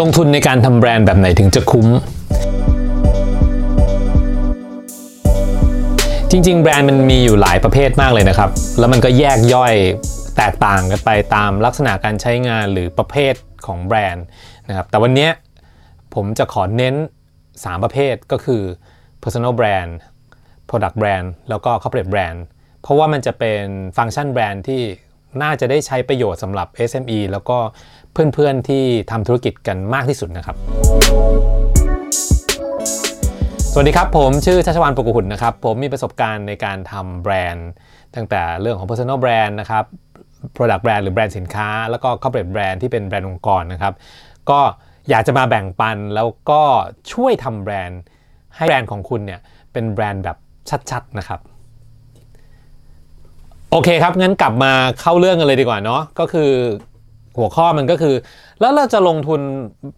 ลงทุนในการทำแบรนด์แบบไหนถึงจะคุ้ม จริง ๆ แบรนด์มันมีอยู่หลายประเภทมากเลยนะครับ แล้วมันก็แยกย่อยแตกต่างกันไปตามลักษณะการใช้งานหรือประเภทของแบรนด์นะครับ แต่วันนี้ผมจะขอเน้น 3 ประเภทก็คือ personal brand product brand แล้วก็ corporate brand เพราะว่ามันจะเป็นฟังก์ชันแบรนด์ที่น่าจะได้ใช้ประโยชน์สำหรับ SME แล้วก็เพื่อนๆที่ทำธุรกิจกันมากที่สุดนะครับ สวัสดีครับ ผมชื่อชัชวานปกุหุ่นนะครับ ผมมีประสบการณ์ในการทำแบรนด์ ตั้งแต่เรื่องของ personal brand นะครับ product brand หรือแบรนด์สินค้า แล้วก็ corporate brand ที่เป็นแบรนด์องค์กรนะครับ ก็อยากจะมาแบ่งปันแล้วก็ช่วยทำแบรนด์ ให้แบรนด์ของคุณเนี่ยเป็นแบรนด์แบบชัดๆนะครับโอเคครับงั้นกลับมาเข้าเรื่องกันเลยดีกว่าเนาะก็คือหัวข้อมันก็คือ แล้วเราจะลงทุน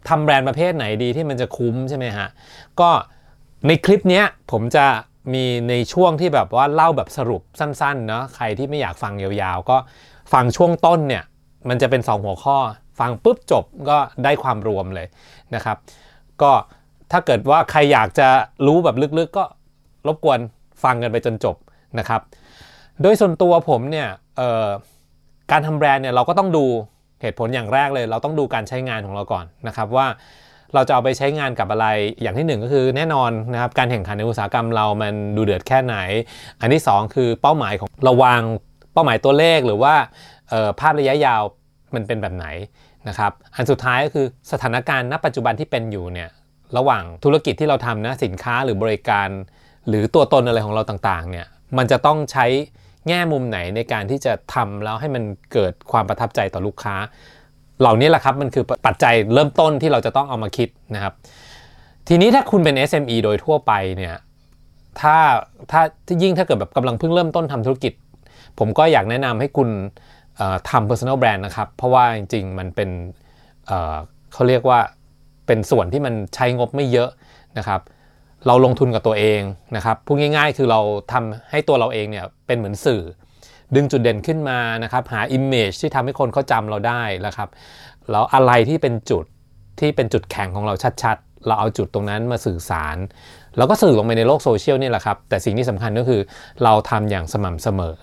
ทำแบรนด์ประเภทไหนดีที่มันจะคุ้มใช่ไหมฮะก็ในคลิปนี้ผมจะมีในช่วงที่แบบว่าเล่าแบบสรุปสั้นๆเนาะใครที่ไม่อยากฟังยาวๆ ก็ฟังช่วงต้นเนี่ยมันจะเป็น 2 หัวข้อ ฟังปุ๊บจบก็ได้ความรวมเลยนะครับ ก็ ถ้าเกิดว่าใครอยากจะรู้แบบลึกๆ ก็รบกวนฟังกันไปจนจบนะครับ โดยส่วนตัวผมเนี่ยการทำแบรนด์เนี่ยเราก็ต้องดูเหตุผลอย่างแรกเลย เราต้องดูการใช้งานของเราก่อนนะครับว่าเราจะเอาไปใช้งานกับอะไรอย่างที่ 1 ก็คือแน่นอนนะครับการแข่งขันในอุตสาหกรรมเรามันดูเดือดแค่ไหน อันที่ 2 คือเป้าหมายของเราวางเป้าหมายตัวเลขหรือว่าภาพระยะยาวมันเป็นแบบไหนนะครับอันสุดท้ายก็คือสถานการณ์ณปัจจุบันที่เป็นอยู่เนี่ย ระหว่างธุรกิจที่เราทำนะสินค้าหรือบริการ หรือตัวตนอะไรของเราต่างๆเนี่ยมันจะต้องใช้แง่มุมไหนในการที่จะทำแล้วให้มันเกิดความประทับใจต่อลูกค้า เหล่านี้แหละครับมันคือปัจจัยเริ่มต้นที่เราจะต้องเอามาคิดนะครับ ทีนี้ถ้าคุณเป็น SME โดยทั่วไปเนี่ยถ้าถ้ายิ่งถ้าเกิดแบบกำลังเพิ่งเริ่มต้นทำธุรกิจ ผมก็อยากแนะนำให้คุณทำ personal brand นะครับ เพราะว่าจริงๆ มันเป็นเเขาเรียกว่า เป็นส่วนที่มันใช้งบไม่เยอะนะครับ เราลงทุนกับตัวเองนะครับพูดง่าย ๆ คือเราทำให้ตัวเราเองเนี่ยเป็นเหมือนสื่อ ดึงจุดเด่นขึ้นมานะครับหา image ที่ทำให้คนเขาจำเราได้นะครับแล้วอะไรที่เป็นจุดที่เป็นจุดแข็งของเราชัดๆ เราเอาจุดตรงนั้นมาสื่อสารแล้วก็สื่อลงไปในโลกโซเชียลนี่แหละครับ แต่สิ่งที่สำคัญก็คือเราทำอย่างสม่ำเสมอ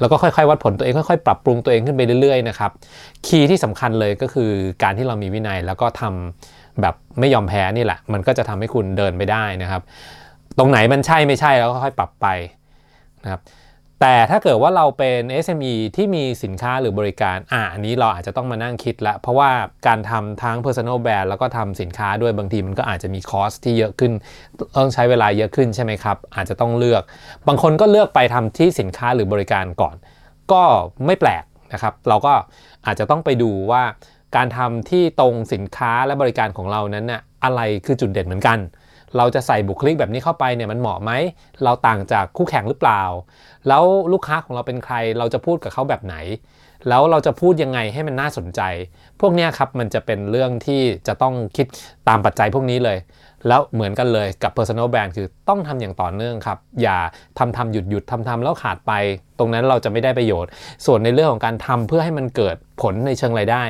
แล้วก็ค่อยๆ วัดผลตัวเองค่อยๆ ปรับปรุงตัวเองขึ้นไปเรื่อยๆนะครับ คีย์ที่สำคัญเลยก็คือการที่เรามีวินัยแล้วก็ทำ แบบไม่ยอมแพ้นี่แหละ มันก็จะทำให้คุณเดินไปได้นะครับ ตรงไหนมันใช่ไม่ใช่แล้วก็ค่อยปรับไปนะครับแต่ถ้าเกิดว่าเราเป็น SME ที่มีสินค้าหรือบริการอ่าอันนี้เราอาจจะต้องมานั่งคิดละเพราะว่าการทำทั้ง Personal Brand แล้วก็ทำสินค้าด้วยบางทีมันก็อาจจะมีคอสที่เยอะขึ้น ต้องใช้เวลาเยอะขึ้นใช่ไหมครับ อาจจะต้องเลือก บางคนก็เลือกไปทำที่สินค้าหรือบริการก่อน ก็ไม่แปลกนะครับ เราก็อาจจะต้องไปดูว่า การทำที่ตรงสินค้าและบริการของเรานั้นน่ะอะไรคือจุดเด่นเหมือนกัน เราจะใส่บุคลิกแบบนี้เข้าไปเนี่ยมันเหมาะไหม เราต่างจากคู่แข่งหรือเปล่า แล้วลูกค้าของเราเป็นใคร เราจะพูดกับเขาแบบไหน แล้วเราจะพูดยังไงให้มันน่าสนใจ พวกนี้ครับมันจะเป็นเรื่องที่จะต้องคิดตามปัจจัยพวกนี้เลย แล้วเหมือนกันเลยกับ personal brand คือต้องทำอย่างต่อเนื่องครับ อย่าทำทำหยุดหยุดทำทำแล้วขาดไป ตรงนั้นเราจะไม่ได้ประโยชน์ ส่วนในเรื่องของการทำเพื่อให้มันเกิดผลในเชิงรายได้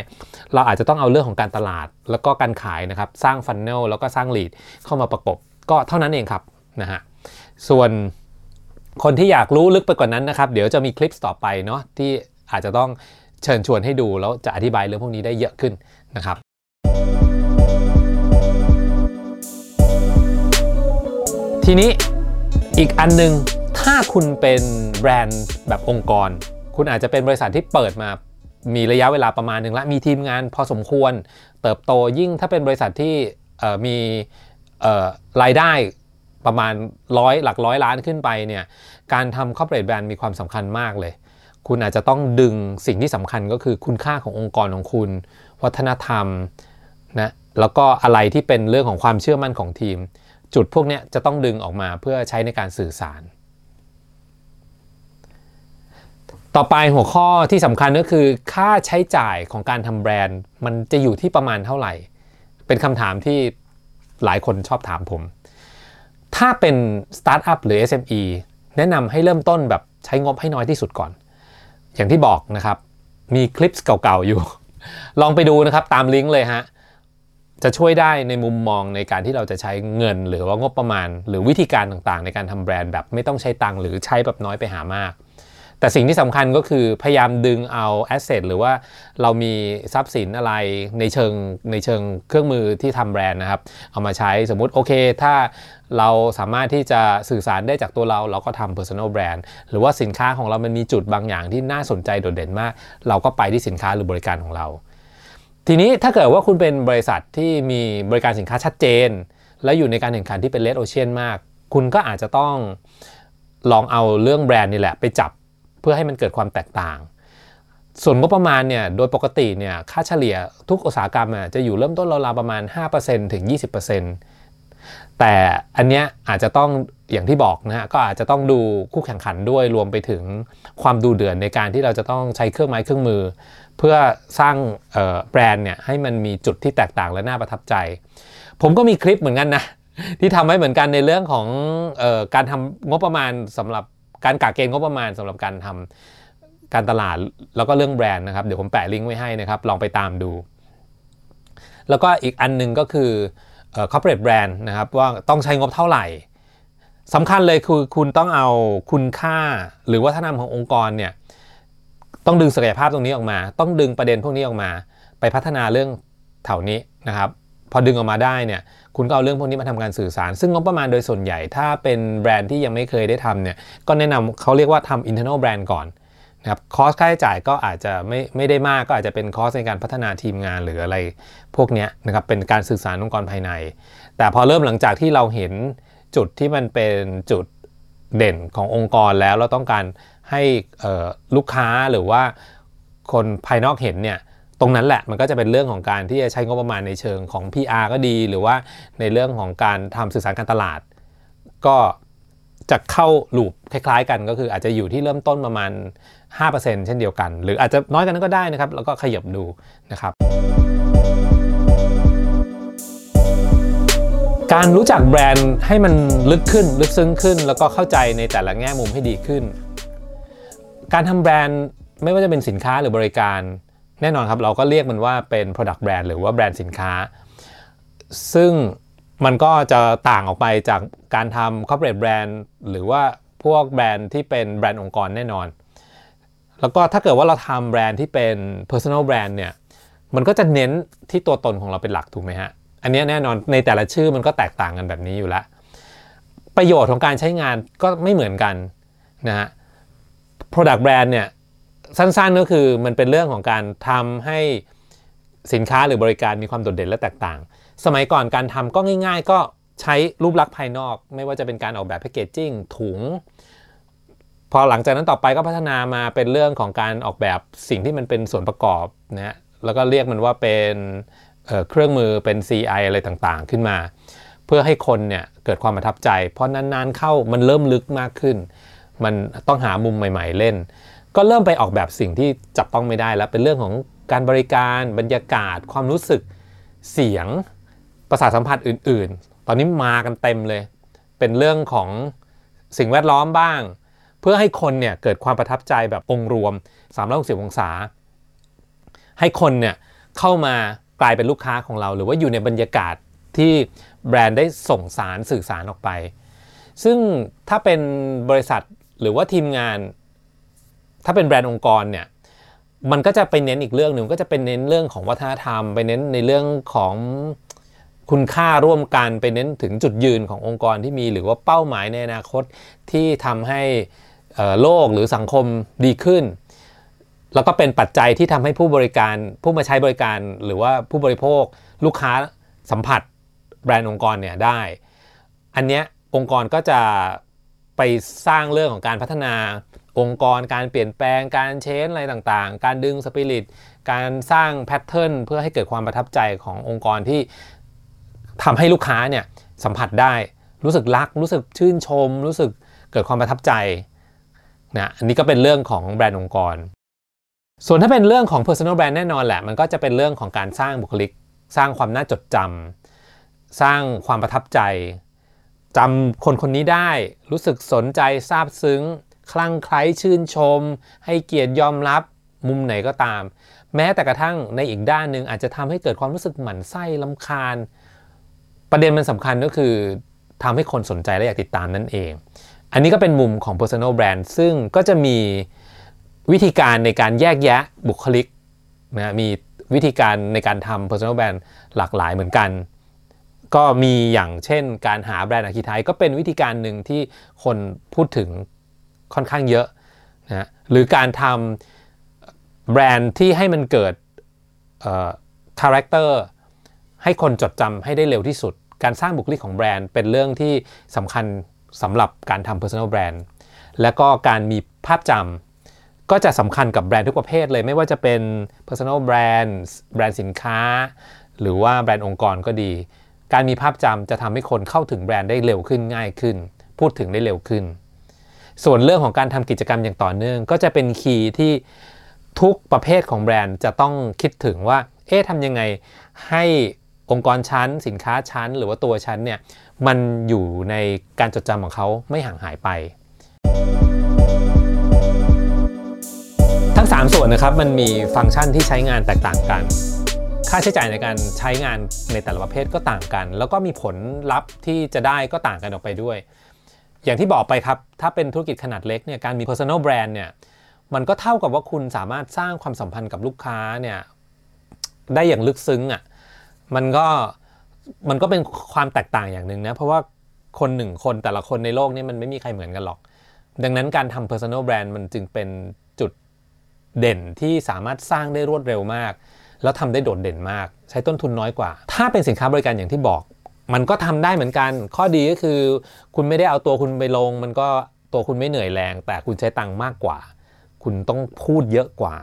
เราอาจจะต้องเอาเรื่องของการตลาด แล้วก็การขายนะครับ สร้างฟันเนลแล้วก็สร้างลีดเข้ามาประกบ ก็เท่านั้นเองครับนะฮะส่วนคนที่อยากรู้ลึกไปกว่านั้นนะครับ เดี๋ยวจะมีคลิปต่อไปเนาะที่อาจจะต้องเชิญชวนให้ดูแล้วจะอธิบายเรื่องพวกนี้ได้เยอะขึ้นนะครับ ทีนี้อีกอันนึง ถ้าคุณเป็นแบรนด์แบบองค์กร คุณอาจจะเป็นบริษัทที่เปิดมามีระยะเวลาประมาณหนึ่งละมีทีมงานพอสมควร เติบโตยิ่งถ้าเป็นบริษัทที่มีรายได้ประมาณร้อยหลักร้อยล้านขึ้นไปเนี่ยการทำคอร์เปอเรทแบรนด์มีความสำคัญมากเลย คุณอาจจะต้องดึงสิ่งที่สำคัญก็คือคุณค่าขององค์กรของคุณ วัฒนธรรมนะแล้วก็อะไรที่เป็นเรื่องของความเชื่อมั่นของทีม จุดพวกนี้จะต้องดึงออกมาเพื่อใช้ในการสื่อสาร ต่อไปหัวข้อที่สำคัญก็คือ ค่าใช้จ่ายของการทำแบรนด์ มันจะอยู่ที่ประมาณเท่าไหร่ เป็นคำถามที่หลายคนชอบถามผม ถ้าเป็นสตาร์ทอัพหรือ SME แนะนำให้เริ่มต้นแบบใช้งบให้น้อยที่สุดก่อน อย่างที่บอกนะครับ มีคลิปเก่าๆอยู่ ลองไปดูนะครับตามลิงก์เลยฮะ จะช่วยได้ในมุมมองในการที่เราจะใช้เงิน หรือว่างบประมาณ หรือวิธีการต่างๆ ในการทำแบรนด์แบบไม่ต้องใช้ตังค์หรือใช้แบบน้อยไปหามาก แต่สิ่งที่สำคัญก็คือพยายามดึงเอาแอสเซทหรือว่าเรามีทรัพย์สินอะไรในเชิงในเชิงเครื่องมือที่ทำแบรนด์นะครับ เอามาใช้สมมุติโอเค ถ้าเราสามารถที่จะสื่อสารได้จากตัวเรา เราก็ทำ personal brand หรือว่าสินค้าของเรามันมีจุดบางอย่างที่น่าสนใจโดดเด่นมาก เราก็ไปที่สินค้าหรือบริการของเรา ทีนี้ถ้าเกิดว่าคุณเป็นบริษัทที่มีบริการสินค้าชัดเจน และอยู่ในการแข่งขันที่เป็นเลดโอเชียนมาก คุณก็อาจจะต้องลองเอาเรื่องแบรนด์นี่แหละไปจับเพื่อให้มันเกิดความแตกต่าง ส่วนงบประมาณเนี่ยโดยปกติเนี่ยค่าเฉลี่ยทุกอุตสาหกรรมจะอยู่เริ่มต้นราวๆประมาณ 5%ถึง 20%แต่อันเนี้ยอาจจะต้องอย่างที่บอกนะฮะก็อาจจะต้องดูคู่แข่งขันด้วยรวมไปถึงความดูเดือดในการที่เราจะต้องใช้เครื่องไม้เครื่องมือ เพื่อสร้างแบรนด์เนี่ยให้มันมีจุดที่แตกต่างและน่าประทับใจ ผมก็มีคลิปเหมือนกันนะ ที่ทำไว้เหมือนกันในเรื่องของออการทำงบประมาณสำหรับการกะเกณฑ์งบประมาณสำหรับการทำการตลาดแล้วก็เรื่องแบรนด์นะครับ เดี๋ยวผมแปะลิงก์ไว้ให้นะครับ ลองไปตามดู แล้วก็อีกอันนึงก็คือ corporate brand นะครับว่าต้องใช้งบเท่าไหร่สำคัญเลยคือคุณต้องเอาคุณค่าหรือวัฒนธรรมขององค์กรเนี่ย ต้องดึงศักยภาพตรงนี้ออกมา ต้องดึงประเด็นพวกนี้ออกมา ไปพัฒนาเรื่องแถวนี้นะครับพอดึงออกมาได้เนี่ยคุณก็เอาเรื่องพวกนี้มาทำการสื่อสาร ซึ่งงบประมาณโดยส่วนใหญ่ ถ้าเป็นแบรนด์ที่ยังไม่เคยได้ทำเนี่ยก็แนะนำเขาเรียกว่าทำ internal brand ก่อนนะครับคอสค่าใช้จ่ายก็อาจจะไม่ไม่ได้มากก็อาจจะเป็นคอสในการพัฒนาทีมงานหรืออะไรพวกนี้นะครับเป็นการสื่อสารองค์กรภายใน แต่พอเริ่มหลังจากที่เราเห็นจุดที่มันเป็นจุดเด่นขององค์กรแล้วเราต้องการ ให้ลูกค้าหรือว่าคนภายนอกเห็นเนี่ยตรงนั้นแหละมันก็จะเป็นเรื่องของการที่จะใช้งบประมาณในเชิงของ PR ก็ดี หรือว่าในเรื่องของการทำสื่อสารการตลาด ก็จะเข้าลูปคล้ายๆ กันก็คืออาจจะอยู่ที่เริ่มต้นประมาณ 5%เช่นเดียวกัน หรืออาจจะน้อยกันนั้นก็ได้นะครับ แล้วก็ขยับดูนะครับ การรู้จักแบรนด์ให้มันลึกขึ้นลึกซึ้งขึ้น แล้วก็เข้าใจในแต่ละแง่มุมให้ดีขึ้น การทำแบรนด์ไม่ว่าจะเป็นสินค้าหรือบริการ แน่นอนครับเราก็เรียกมันว่าเป็น product brand หรือว่าแบรนด์สินค้า ซึ่งมันก็จะต่างออกไปจากการทำ corporate brand หรือว่าพวกแบรนด์ที่เป็นแบรนด์องค์กรแน่นอน แล้วก็ถ้าเกิดว่าเราทำแบรนด์ที่เป็น personal brand เนี่ยมันก็จะเน้นที่ตัวตนของเราเป็นหลักถูกไหมฮะ อันนี้แน่นอนในแต่ละชื่อมันก็แตกต่างกันแบบนี้อยู่แล้ว ประโยชน์ของการใช้งานก็ไม่เหมือนกันนะฮะ product brand เนี่ยสั้นๆก็คือมันเป็นเรื่องของการทำให้สินค้าหรือบริการมีความโดดเด่นและแตกต่าง สมัยก่อนการทำก็ง่ายๆ ก็ใช้รูปลักษณ์ภายนอก ไม่ว่าจะเป็นการออกแบบแพคเกจจิ้งถุง พอหลังจากนั้นต่อไปก็พัฒนามาเป็นเรื่องของการออกแบบสิ่งที่มันเป็นส่วนประกอบนะฮะแล้วก็เรียกมันว่าเป็นเเครื่องมือเป็น CI อะไรต่างๆ ขึ้นมา เพื่อให้คนเนี่ยเกิดความประทับใจ เพราะนานๆเข้ามันเริ่มลึกมากขึ้น มันต้องหามุมใหม่ ๆ เล่น ก็เริ่มไปออกแบบสิ่งที่จับต้องไม่ได้แล้วเป็นเรื่องของการบริการบรรยากาศ ความรู้สึกเสียงประสาทสัมผัสอื่น ๆ ตอนนี้มากันเต็มเลย เป็นเรื่องของสิ่งแวดล้อมบ้าง เพื่อให้คนเนี่ยเกิดความประทับใจแบบองค์รวม 360 องศา ให้คนเนี่ยเข้ามากลายเป็นลูกค้าของเรา หรือว่าอยู่ในบรรยากาศที่แบรนด์ได้ส่งสารสื่อสารออกไป ซึ่งถ้าเป็นบริษัท หรือว่าทีมงาน ถ้าเป็นแบรนด์องค์กรเนี่ยมันก็จะไปเน้นอีกเรื่องหนึ่งก็จะเป็นเน้นเรื่องของวัฒนธรรม ไปเน้นในเรื่องของคุณค่าร่วมกันไปเน้นถึงจุดยืนขององค์กรที่มี หรือว่าเป้าหมายในอนาคตที่ทำให้โลกหรือสังคมดีขึ้น แล้วก็เป็นปัจจัยที่ทำให้ผู้บริการผู้มาใช้บริการหรือว่าผู้บริโภคลูกค้าสัมผัสแบรนด์องค์กรเนี่ยได้ อันเนี้ยองค์กรก็จะ ไปสร้างเรื่องของการพัฒนาองค์กร การเปลี่ยนแปลง การเชนอะไรต่างๆ การดึงสปิริต การสร้างแพทเทิร์นเพื่อให้เกิดความประทับใจขององค์กรที่ทำให้ลูกค้าเนี่ยสัมผัสได้ รู้สึกรัก รู้สึกชื่นชม รู้สึกเกิดความประทับใจนะอันนี้ก็เป็นเรื่องของแบรนด์องค์กร ส่วนถ้าเป็นเรื่องของ personal brand แน่นอนแหละ มันก็จะเป็นเรื่องของการสร้างบุคลิก สร้างความน่าจดจำสร้างความประทับใจ จำคนคนนี้ได้รู้สึกสนใจซาบซึ้ง คลั่งไคล้ชื่นชม ให้เกียรติยอมรับมุมไหนก็ตาม แม้แต่กระทั่งในอีกด้านหนึ่งอาจจะทำให้เกิดความรู้สึกหมั่นไส้ลำคาญ ประเด็นมันสำคัญก็คือทำให้คนสนใจและอยากติดตามนั่นเอง อันนี้ก็เป็นมุมของ personal brand ซึ่งก็จะมีวิธีการในการแยกแยะบุคลิกนะมีวิธีการในการทำ personal brand หลากหลายเหมือนกัน ก็มีอย่างเช่นการหาแบรนด์อาคีไทยก็เป็นวิธีการหนึ่งที่คนพูดถึงค่อนข้างเยอะนะหรือการทำแบรนด์ที่ให้มันเกิดcharacter ให้คนจดจำให้ได้เร็วที่สุด การสร้างบุคลิกของแบรนด์เป็นเรื่องที่สำคัญสำหรับการทำ personal brand และก็การมีภาพจำก็จะสำคัญกับแบรนด์ทุกประเภทเลยไม่ว่าจะเป็น personal brand แบรนด์สินค้า หรือว่าแบรนด์องค์กรก็ดี การมีภาพจำจะทำให้คนเข้าถึงแบรนด์ได้เร็วขึ้นง่ายขึ้น พูดถึงได้เร็วขึ้น ส่วนเรื่องของการทำกิจกรรมอย่างต่อเนื่อง ก็จะเป็น key ที่ทุกประเภทของแบรนด์จะต้องคิดถึงว่า เอ๊ะทำยังไงให้องค์กรชั้น สินค้าชั้น หรือว่าตัวชั้นเนี่ยมันอยู่ในการจดจำของเขาไม่ห่างหายไป ทั้ง 3 ส่วนนะครับมันมีฟังก์ชันที่ใช้งานแตกต่างกัน ค่าใช้จ่ายในการใช้งานในแต่ละประเภทก็ต่างกัน แล้วก็มีผลลัพธ์ที่จะได้ก็ต่างกันออกไปด้วย อย่างที่บอกไปครับ ถ้าเป็นธุรกิจขนาดเล็กเนี่ยการมี personal brand เนี่ยมันก็เท่ากับว่าคุณสามารถสร้างความสัมพันธ์กับลูกค้าเนี่ยได้อย่างลึกซึ้งอะ่ะมันก็มันก็เป็นความแตกต่างอย่างหนึ่งนะ เพราะว่าคนหนึ่งคนแต่ละคนในโลกนี้มันไม่มีใครเหมือนกันหรอก ดังนั้นการทำ personal brand มันจึงเป็นจุดเด่นที่สามารถสร้างได้รวดเร็วมาก แล้วทำได้โดดเด่นมาก ใช้ต้นทุนน้อยกว่า ถ้าเป็นสินค้าบริการอย่างที่บอก มันก็ทำได้เหมือนกัน ข้อดีก็คือ คุณไม่ได้เอาตัวคุณไปลง มันก็ตัวคุณไม่เหนื่อยแรง แต่คุณใช้ตังค์มากกว่า คุณต้องพูดเยอะกว่า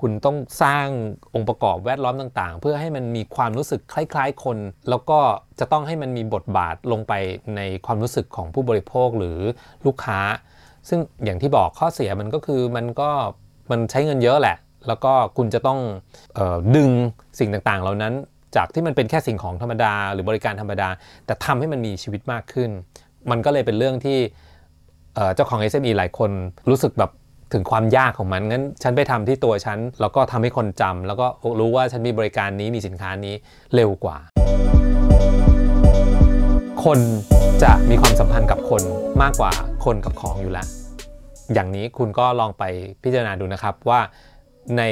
คุณต้องสร้างองค์ประกอบแวดล้อมต่างๆ เพื่อให้มันมีความรู้สึกคล้าย ๆ คน แล้วก็จะต้องให้มันมีบทบาทลงไปในความรู้สึกของผู้บริโภคหรือลูกค้า ซึ่งอย่างที่บอกข้อเสียมันก็คือมันก็มันใช้เงินเยอะแหละ แล้วก็คุณจะต้องออดึงสิ่งต่างๆ เหล่านั้นจากที่มันเป็นแค่สิ่งของธรรมดา หรือบริการธรรมดา แต่ทำให้มันมีชีวิตมากขึ้น มันก็เลยเป็นเรื่องที่เจ้าของ SME หลายคนรู้สึกแบบถึงความยากของมัน งั้นฉันไปทำที่ตัวฉัน แล้วก็ทำให้คนจำแล้วก็รู้ว่าฉันมีบริการนี้มีสินค้านี้เร็วกว่า คนจะมีความสัมพันธ์กับคนมากกว่าคนกับของอยู่แล้ว อย่างนี้คุณก็ลองไปพิจารณาดูนะครับว่า ใน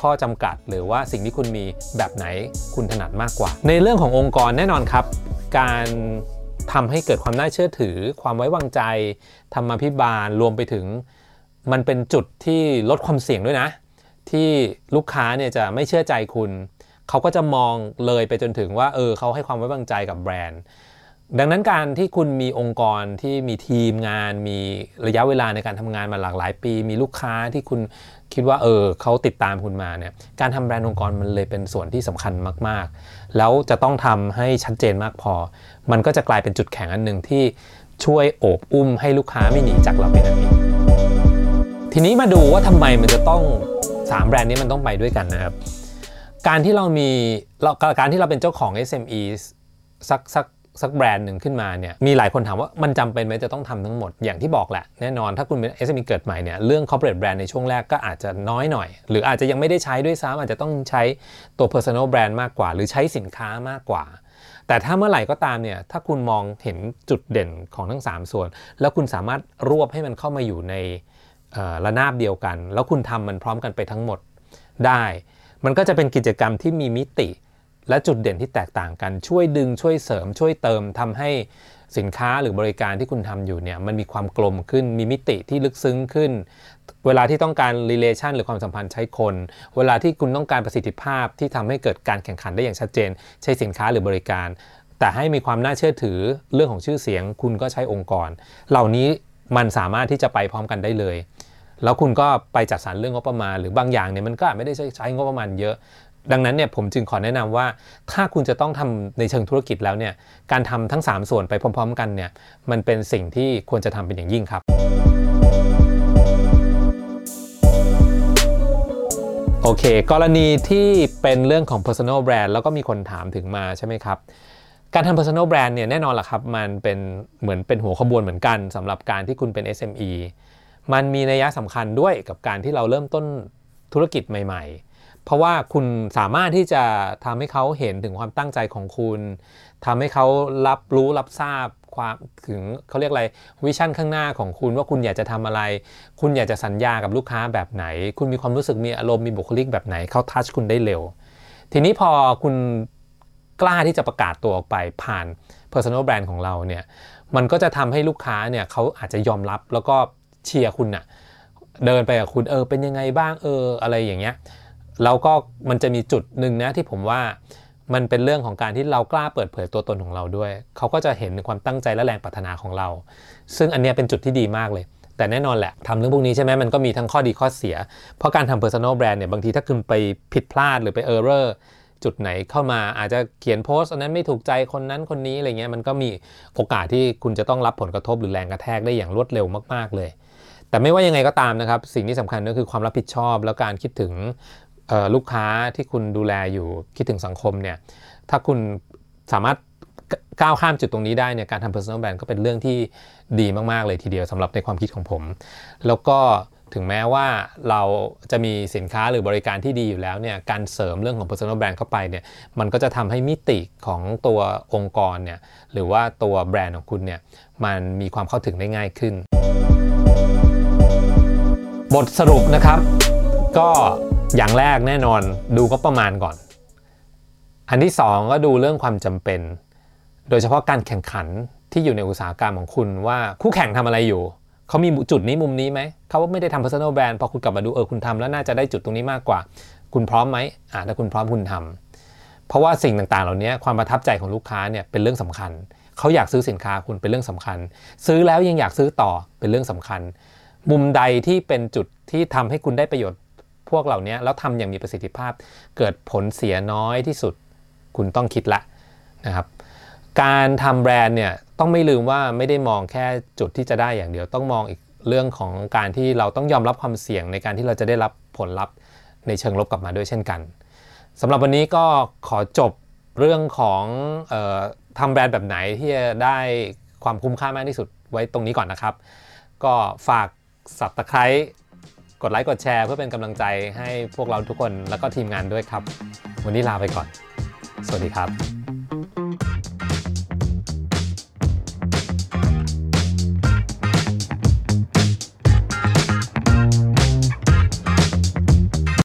ข้อจำกัด หรือว่าสิ่งที่คุณมีแบบไหนคุณถนัดมากกว่า ในเรื่องขององค์กรแน่นอนครับ การทำให้เกิดความน่าเชื่อถือ ความไว้วางใจธรรมพิบาลรวมไปถึง มันเป็นจุดที่ลดความเสี่ยงด้วยนะ ที่ลูกค้าเนี่ยจะไม่เชื่อใจคุณ เขาก็จะมองเลยไปจนถึงว่าเออเขาให้ความไว้วางใจกับแบรนด์ ดังนั้นการที่คุณมีองค์กรที่มีทีมงาน มีระยะเวลาในการทำงานมาหลากหลายปี มีลูกค้าที่คุณ คิดว่าเออเขาติดตามคุณมาเนี่ยการทำแบรนด์องค์กรมันเลยเป็นส่วนที่สำคัญมาก ๆ แล้วจะต้องทำให้ชัดเจนมากพอ มันก็จะกลายเป็นจุดแข็งอันหนึ่งที่ช่วยโอบอุ้มให้ลูกค้าไม่หนีจากเราไปไหนทีนี้มาดูว่าทำไมมันจะต้อง 3 แบรนด์นี้มันต้องไปด้วยกันนะครับการที่เรามีการที่เราเป็นเจ้าของ SME สักสัก สักแบรนด์หนึ่งขึ้นมาเนี่ยมีหลายคนถามว่ามันจำเป็นไหมจะต้องทำทั้งหมดอย่างที่บอกแหละแน่นอนถ้าคุณเป็น SME เกิดใหม่เนี่ยเรื่อง corporate brand ในช่วงแรกก็อาจจะน้อยหน่อย หรืออาจจะยังไม่ได้ใช้ด้วยซ้ำอาจจะต้องใช้ตัว personal brand มากกว่า หรือใช้สินค้ามากกว่าแต่ถ้าเมื่อไหร่ก็ตามเนี่ย ถ้าคุณมองเห็นจุดเด่นของทั้ง 3 ส่วน แล้วคุณสามารถรวบให้มันเข้ามาอยู่ในระนาบเดียวกัน แล้วคุณทำมันพร้อมกันไปทั้งหมดได้ มันก็จะเป็นกิจกรรมที่มีมิติ และจุดเด่นที่แตกต่างกันช่วยดึงช่วยเสริมช่วยเติมทำให้สินค้าหรือบริการที่คุณทำอยู่เนี่ยมันมีความกลมขึ้นมีมิติที่ลึกซึ้งขึ้น เวลาที่ต้องการ relation หรือความสัมพันธ์ใช้คน เวลาที่คุณต้องการประสิทธิภาพที่ทำให้เกิดการแข่งขันได้อย่างชัดเจน ใช้สินค้าหรือบริการ แต่ให้มีความน่าเชื่อถือเรื่องของชื่อเสียง คุณก็ใช้องค์กร เหล่านี้มันสามารถที่จะไปพร้อมกันได้เลยแล้วคุณก็ไปจัดสรรเรื่องงบประมาณหรือบางอย่างเนี่ยมันก็ไม่ได้ใช้ใช้งบประมาณเยอะ ดังนั้นเนี่ยผมจึงขอแนะนำว่า ถ้าคุณจะต้องทำในเชิงธุรกิจแล้วเนี่ยการทำทั้ง 3 ส่วนไปพร้อม ๆ กันเนี่ยมันเป็นสิ่งที่ควรจะทำเป็นอย่างยิ่งครับโอเค กรณีที่เป็นเรื่องของ personal brand แล้วก็มีคนถามถึงมาใช่ไหมครับ การทำ personal brand เนี่ยแน่นอนล่ะครับ มันเป็นเหมือนเป็นหัวขบวนเหมือนกันสำหรับการที่คุณเป็น SME มันมีนัยสำคัญด้วยกับการที่เราเริ่มต้นธุรกิจใหม่ ๆ เพราะว่าคุณสามารถที่จะทำให้เขาเห็นถึงความตั้งใจของคุณทำให้เขารับรู้รับทราบความถึงเขาเรียกอะไรวิชั่นข้างหน้าของคุณว่าคุณอยากจะทำอะไร คุณอยากจะสัญญากับลูกค้าแบบไหน คุณมีความรู้สึกมีอารมณ์มีบุคลิกแบบไหนเขาทัชคุณได้เร็ว ทีนี้พอคุณกล้าที่จะประกาศตัวออกไปผ่าน personal brand ของเราเนี่ยมันก็จะทำให้ลูกค้าเนี่ยเขาอาจจะยอมรับแล้วก็เชียร์คุณน่ะเดินไปกับคุณเออเป็นยังไงบ้างเอออะไรอย่างเงี้ย แล้วก็มันจะมีจุดหนึ่งนะที่ผมว่ามันเป็นเรื่องของการที่เรากล้าเปิดเผยตัวตนของเราด้วย เขาก็จะเห็นความตั้งใจและแรงปรารถนาของเรา ซึ่งอันนี้เป็นจุดที่ดีมากเลย แต่แน่นอนแหละทำเรื่องพวกนี้ใช่ไหมมันก็มีทั้งข้อดีข้อเสีย เพราะการทำ personal brand เนี่ยบางทีถ้าคุณไปผิดพลาดหรือไป error จุดไหนเข้ามาอาจจะเขียนโพสต์อันนั้นไม่ถูกใจคนนั้นคนนี้อะไรเงี้ยมันก็มีโอกาสที่คุณจะต้องรับผลกระทบหรือแรงกระแทกได้อย่างรวดเร็วมาก ๆเลย แต่ไม่ว่ายังไงก็ตามนะครับ สิ่งที่สำคัญก็คือความรับผิดชอบแล้วการคิดถึง ลูกค้าที่คุณดูแลอยู่คิดถึงสังคมเนี่ยถ้าคุณสามารถก้าวข้ามจุดตรงนี้ได้เนี่ยการทำ personal brand ก็เป็นเรื่องที่ดีมาก ๆ เลยทีเดียวสำหรับในความคิดของผม แล้วก็ถึงแม้ว่าเราจะมีสินค้าหรือบริการที่ดีอยู่แล้วเนี่ยการเสริมเรื่องของ personal brand เข้าไปเนี่ยมันก็จะทำให้มิติของตัวองค์กรเนี่ยหรือว่าตัวแบรนด์ของคุณเนี่ยมันมีความเข้าถึงได้ง่ายขึ้น บทสรุปนะครับก็ อย่างแรกแน่นอนดูก็ประมาณก่อน อันที่ 2 ก็ดูเรื่องความจำเป็น โดยเฉพาะการแข่งขันที่อยู่ในอุตสาหกรรมของคุณว่าคู่แข่งทำอะไรอยู่เขามีจุดนี้มุมนี้ไหมเขาไม่ได้ทำ personal brand พอคุณกลับมาดูเออคุณทำแล้วน่าจะได้จุดตรงนี้มากกว่า คุณพร้อมไหมอ่าถ้าคุณพร้อมคุณทำเพราะว่าสิ่งต่างๆ เหล่านี้ความประทับใจของลูกค้าเนี่ยเป็นเรื่องสำคัญเขาอยากซื้อสินค้าคุณเป็นเรื่องสำคัญ ซื้อแล้วยังอยากซื้อต่อเป็นเรื่องสำคัญ มุมใดที่เป็นจุดที่ทำให้คุณได้ประโยชน์ พวกเหล่านี้แล้วทำอย่างมีประสิทธิภาพ เกิดผลเสียน้อยที่สุด คุณต้องคิดละนะครับการทำแบรนด์เนี่ยต้องไม่ลืมว่าไม่ได้มองแค่จุดที่จะได้อย่างเดียว ต้องมองอีกเรื่องของการที่เราต้องยอมรับความเสี่ยงในการที่เราจะได้รับผลลัพธ์ในเชิงลบกลับมาด้วยเช่นกันสำหรับวันนี้ก็ขอจบเรื่องของออทำแบรนด์แบบไหนที่จะได้ความคุ้มค่ามากที่สุดไว้ตรงนี้ก่อนนะครับ ก็ฝากสับตะไคร้ กดไลค์กดแชร์เพื่อเป็นกำลังใจให้พวกเราทุกคนแล้วก็ทีมงานด้วยครับ วันนี้ลาไปก่อน สวัสดีครับ